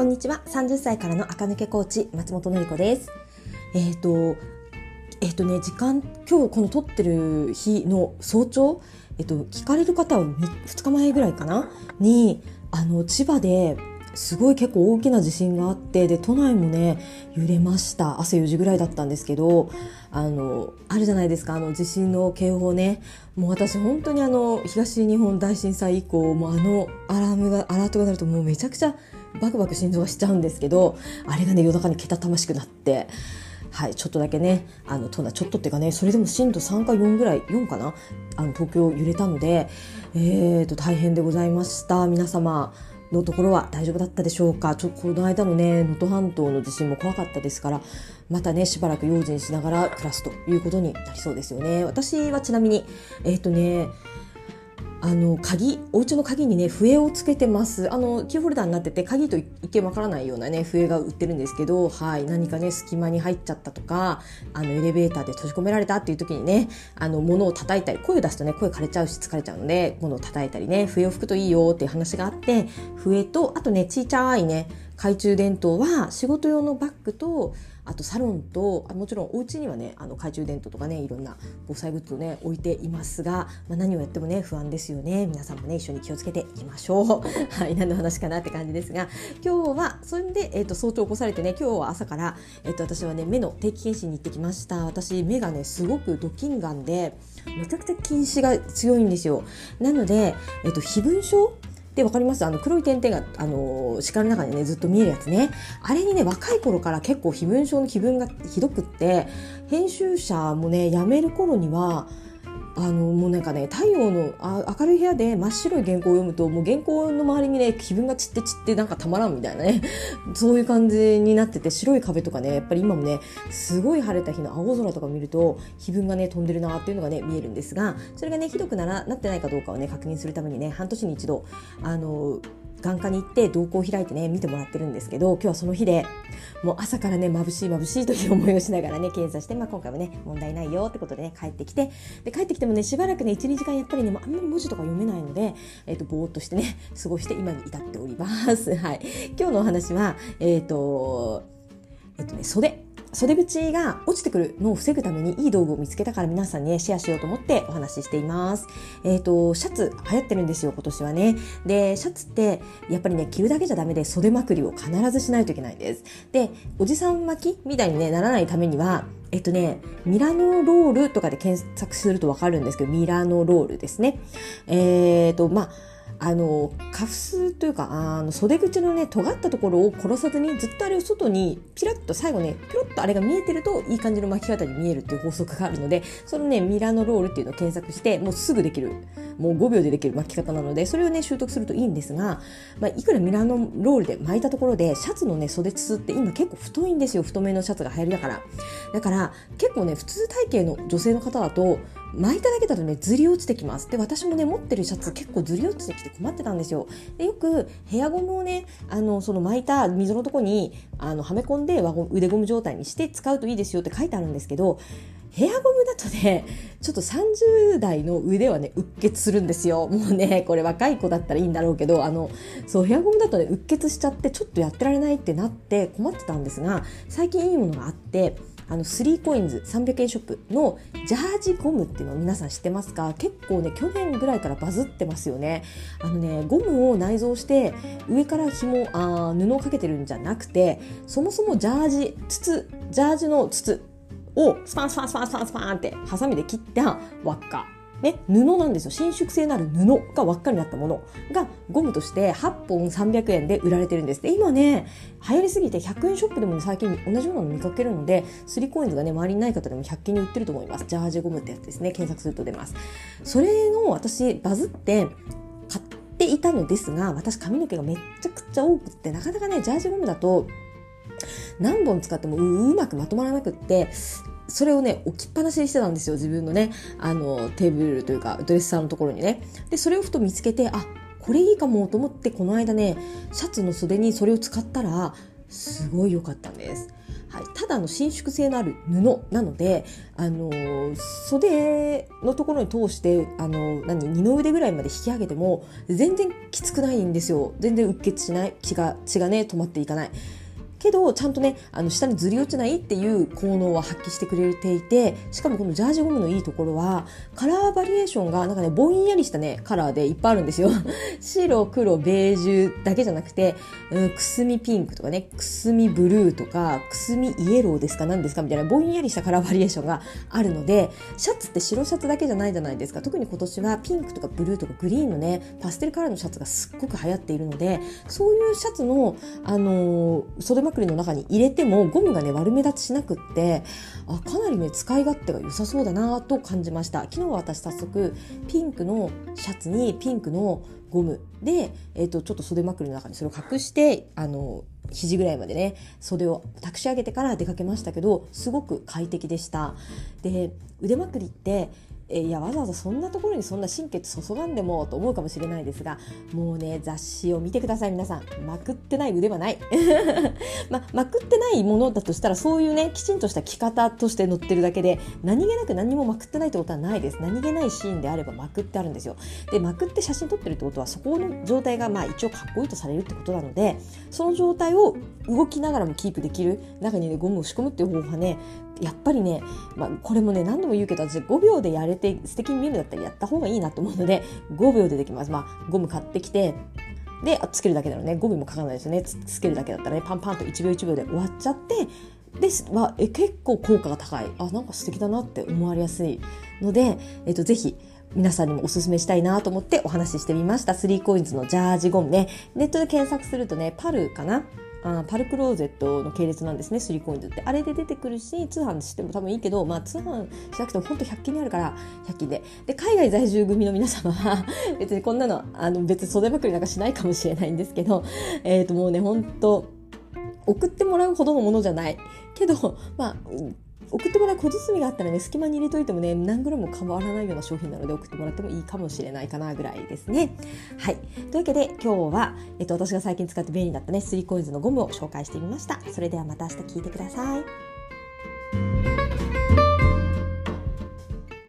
こんにちは。30歳からの赤抜けコーチ、松本のり子です。えっ、ー、と、えっ、ー、とね、時間、今日この撮ってる日の早朝、えっ、ー、と、聞かれる方は 2, 2日前ぐらいかな？に、あの、千葉ですごい結構大きな地震があってで都内もね揺れました朝4時ぐらいだったんですけどあのあるじゃないですかあの地震の警報ねもう私本当にあの東日本大震災以降もうあのアラームがアラートが鳴るともうめちゃくちゃバクバク心臓がしちゃうんですけどあれがね夜中にけたたましくなって。はい、ちょっとだけね、あの、ちょっとっていうかね、それでも震度3か4ぐらい、4かなあの、東京揺れたので、えーと、大変でございました。皆様、のところは大丈夫だったでしょうか？ちょこの間のね能登半島の地震も怖かったですからまたねしばらく用心しながら暮らすということになりそうですよね私はちなみにえっ、ー、とねあの鍵お家の鍵にね笛をつけてます。あのキーホルダーになってて鍵と一見わからないようなね笛が売ってるんですけどはい何かね隙間に入っちゃったとかあのエレベーターで閉じ込められたっていう時にねあの物を叩いたり声を出すとね声枯れちゃうし疲れちゃうので物を叩いたりね笛を吹くといいよっていう話があって笛とあとねちいちゃいね懐中電灯は仕事用のバッグとあとサロンとあもちろんお家にはねあの懐中電灯とかねいろんな防災グッズをね置いていますが、まあ、何をやってもね不安ですよね。皆さんもね一緒に気をつけていきましょう。はい何の話かなって感じですが今日はそれで、えーと、早朝起こされてね今日は朝から、えーと、私はね目の定期検診に行ってきました。私目がねすごくドキンガンでめちゃくちゃ近視が強いんですよ。なので、えーと、と飛蚊症でわかります？あの黒い点々があの鹿の中でねずっと見えるやつね。あれにね若い頃から結構飛蚊症の気分がひどくって編集者もね辞める頃にはあのもうなんかね太陽のあ明るい部屋で真っ白い原稿を読むともう原稿の周りにね気分が散って散ってなんかたまらんみたいなね そういう感じになってて白い壁とかねやっぱり今もねすごい晴れた日の青空とか見ると気分がね飛んでるなっていうのがね見えるんですがそれがねひどくならなってないかどうかをね確認するためにね半年に一度あの眼科に行って瞳孔を開いてね見てもらってるんですけど今日はその日でもう朝からね眩しい眩しいという思いをしながらね検査して、まあ、今回はね問題ないよってことでね帰ってきてで帰ってきてもねしばらくね12時間やっぱりねあんまり文字とか読めないので、えーと、ぼーっとしてね過ごして今に至っております。はい、今日のお話はえっ、ー、とえっ、ー、とね袖袖口が落ちてくるのを防ぐためにいい道具を見つけたから皆さんに、ね、シェアしようと思ってお話ししています。えっ、ー、と、シャツ流行ってるんですよ、今年はね。で、シャツってやっぱりね、着るだけじゃダメで袖まくりを必ずしないといけないんです。で、おじさん巻きみたいに、ね、ならないためには、えっとね、ミラノロールとかで検索するとわかるんですけど、ミラノロールですね。えっ、ー、と、まあ、あのカフスというかあの袖口のね尖ったところを殺さずにずっとあれを外にピラッと最後ねピロッとあれが見えてるといい感じの巻き方に見えるっていう法則があるのでそのねミラノロールっていうのを検索してもうすぐできる。もう5秒でできる巻き方なのでそれをね習得するといいんですが、まあ、いくらミラノロールで巻いたところでシャツのね袖筒って今結構太いんですよ。太めのシャツが流行りだから。だから結構ね普通体型の女性の方だと巻いただけだとねずり落ちてきますで私もね持ってるシャツ結構ずり落ちてきて困ってたんですよでよくヘアゴムをねあのその巻いた溝のとこにあのはめ込んで腕ゴム状態にして使うといいですよって書いてあるんですけどヘアゴムだとね、ちょっと30代の腕はね、うっ血するんですよ。もうね、これ若い子だったらいいんだろうけど、あの、そう、ヘアゴムだとね、うっ血しちゃって、ちょっとやってられないってなって困ってたんですが、最近いいものがあって、あのスリーコインズ300円ショップのジャージゴムっていうのを皆さん知ってますか？結構ね去年ぐらいからバズってますよね。あのねゴムを内蔵して上から紐あ布をかけてるんじゃなくてそもそもジャージ筒ジャージの筒をスパンスパンスパンスパンスパンってハサミで切った輪っか。ね、布なんですよ。伸縮性のある布が輪っかになったものがゴムとして8本300円で売られてるんです。で今ね流行りすぎて100円ショップでも、ね、最近同じようなの見かけるのでスリコインズがね周りにない方でも100均に売ってると思います。ジャージゴムってやつですね検索すると出ます。それの私バズって買っていたのですが私髪の毛がめっちゃくちゃ多くってなかなかねジャージゴムだと何本使ってもうまくまとまらなくってそれをね置きっぱなしにしてたんですよ自分のねあのテーブルというかドレッサーのところにね。でそれをふと見つけてあこれいいかもと思ってこの間ねシャツの袖にそれを使ったらすごい良かったんです。はい、ただの伸縮性のある布なので、あの袖のところに通してあの何二の腕ぐらいまで引き上げても全然きつくないんですよ。全然うっ血しない血が血がね止まっていかない。けどちゃんとねあの下にずり落ちないっていう効能は発揮してくれていてしかもこのジャージゴムのいいところはカラーバリエーションがなんかねぼんやりしたねカラーでいっぱいあるんですよ白黒ベージュだけじゃなくて、うん、くすみピンクとかねくすみブルーとかくすみイエローですか何ですかみたいなぼんやりしたカラーバリエーションがあるのでシャツって白シャツだけじゃないじゃないですか。特に今年はピンクとかブルーとかグリーンのねパステルカラーのシャツがすっごく流行っているのでそういうシャツの、あのー、袖まくりの中に入れてもゴムがね悪目立ちしなくってあかなりね使い勝手が良さそうだなと感じました。昨日は私早速ピンクのシャツにピンクのゴムで、えーと、ちょっと袖まくりの中にそれを隠してあの肘ぐらいまでね袖をたくし上げてから出かけましたけどすごく快適でした。で腕まくりってえいやわざわざそんなところにそんな神経注がんでもと思うかもしれないですがもうね雑誌を見てください皆さん。まくってない腕はない、ままくってないものだとしたらそういうねきちんとした着方として載ってるだけで何気なく何もまくってないってことはないです。何気ないシーンであればまくってあるんですよ。でまくって写真撮ってるってことはそこの状態がまあ一応かっこいいとされるってことなのでその状態を動きながらもキープできる。中にねゴムを仕込むっていう方法はねやっぱりね、まあ、これもね何度も言うけど私5秒でやれて素敵に見えるんだったらやった方がいいなと思うので5秒でできます。まあ、ゴム買ってきてでつけるだけなのねゴムもかからないですよねつけるだけだったらねパンパンと1秒1秒で終わっちゃってで、まあ、え結構効果が高いあなんか素敵だなって思われやすいので、えっと、ぜひ皆さんにもおすすめしたいなと思ってお話ししてみました。3コインズのジャージゴムね。ネットで検索するとね、パルかなあパルクローゼットの系列なんですねスリーコインズって。あれで出てくるし通販しても多分いいけど、まあ、通販しなくても本当100均にあるから100均で。で海外在住組の皆様は 別にこんなのあの別に袖まくりなんかしないかもしれないんですけど、えー、ともうね本当送ってもらうほどのものじゃない。けどまあ送ってもらう小包があったらね隙間に入れといてもね何グラムも変わらないような商品なので送ってもらってもいいかもしれないかなぐらいですね。はいというわけで今日は、えっと、私が最近使って便利だったね 3COINS のゴムを紹介してみました。それではまた明日聞いてください。